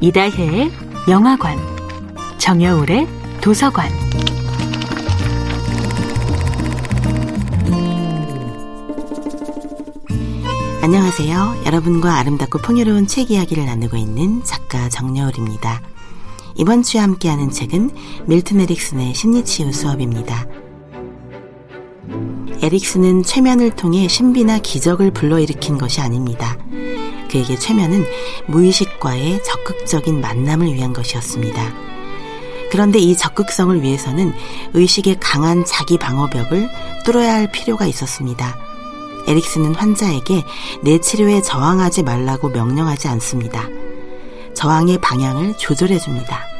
이다혜의 영화관, 정여울의 도서관. 안녕하세요. 여러분과 아름답고 풍요로운 책 이야기를 나누고 있는 작가 정여울입니다. 이번 주에 함께하는 책은 밀튼 에릭슨의 심리치유 수업입니다. 에릭슨은 최면을 통해 신비나 기적을 불러일으킨 것이 아닙니다. 그에게 최면은 무의식과의 적극적인 만남을 위한 것이었습니다. 그런데 이 적극성을 위해서는 의식의 강한 자기 방어벽을 뚫어야 할 필요가 있었습니다. 에릭슨은 환자에게 내 치료에 저항하지 말라고 명령하지 않습니다. 저항의 방향을 조절해 줍니다.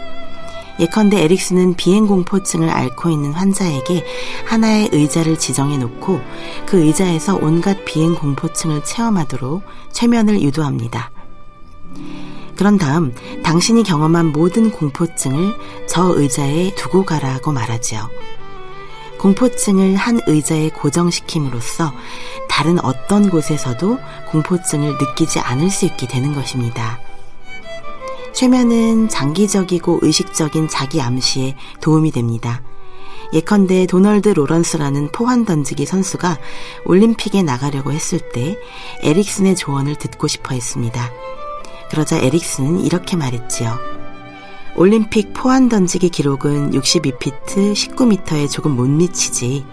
예컨대 에릭슨은 비행공포증을 앓고 있는 환자에게 하나의 의자를 지정해 놓고 그 의자에서 온갖 비행공포증을 체험하도록 최면을 유도합니다. 그런 다음 당신이 경험한 모든 공포증을 저 의자에 두고 가라고 말하지요. 공포증을 한 의자에 고정시킴으로써 다른 어떤 곳에서도 공포증을 느끼지 않을 수 있게 되는 것입니다. 최면은 장기적이고 의식적인 자기 암시에 도움이 됩니다. 예컨대 도널드 로런스라는 포환 던지기 선수가 올림픽에 나가려고 했을 때 에릭슨의 조언을 듣고 싶어 했습니다. 그러자 에릭슨은 이렇게 말했지요. 올림픽 포환 던지기 기록은 62피트 19m에 조금 못 미치지.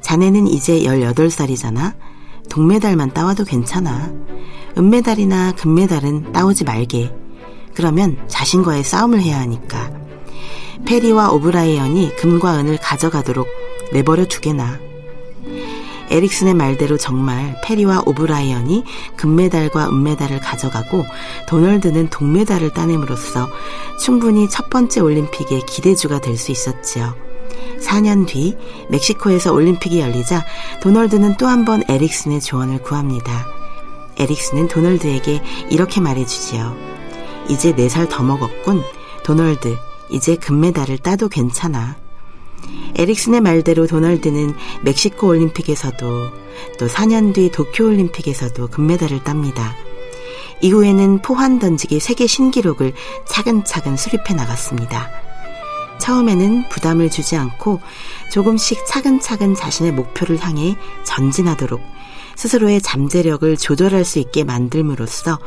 자네는 이제 18살이잖아. 동메달만 따와도 괜찮아. 은메달이나 금메달은 따오지 말게. 그러면 자신과의 싸움을 해야 하니까. 페리와 오브라이언이 금과 은을 가져가도록 내버려 두게나. 에릭슨의 말대로 정말 페리와 오브라이언이 금메달과 은메달을 가져가고 도널드는 동메달을 따냄으로써 충분히 첫 번째 올림픽의 기대주가 될 수 있었지요. 4년 뒤 멕시코에서 올림픽이 열리자 도널드는 또 한 번 에릭슨의 조언을 구합니다. 에릭슨은 도널드에게 이렇게 말해주지요. 이제 4살 더 먹었군. 도널드, 이제 금메달을 따도 괜찮아. 에릭슨의 말대로 도널드는 멕시코 올림픽에서도 또 4년 뒤 도쿄 올림픽에서도 금메달을 땁니다. 이후에는 포환 던지기 세계 신기록을 차근차근 수립해 나갔습니다. 처음에는 부담을 주지 않고 조금씩 차근차근 자신의 목표를 향해 전진하도록 스스로의 잠재력을 조절할 수 있게 만들므로써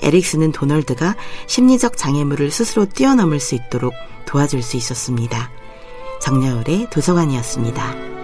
에릭슨은 도널드가 심리적 장애물을 스스로 뛰어넘을 수 있도록 도와줄 수 있었습니다. 정여울의 도서관이었습니다.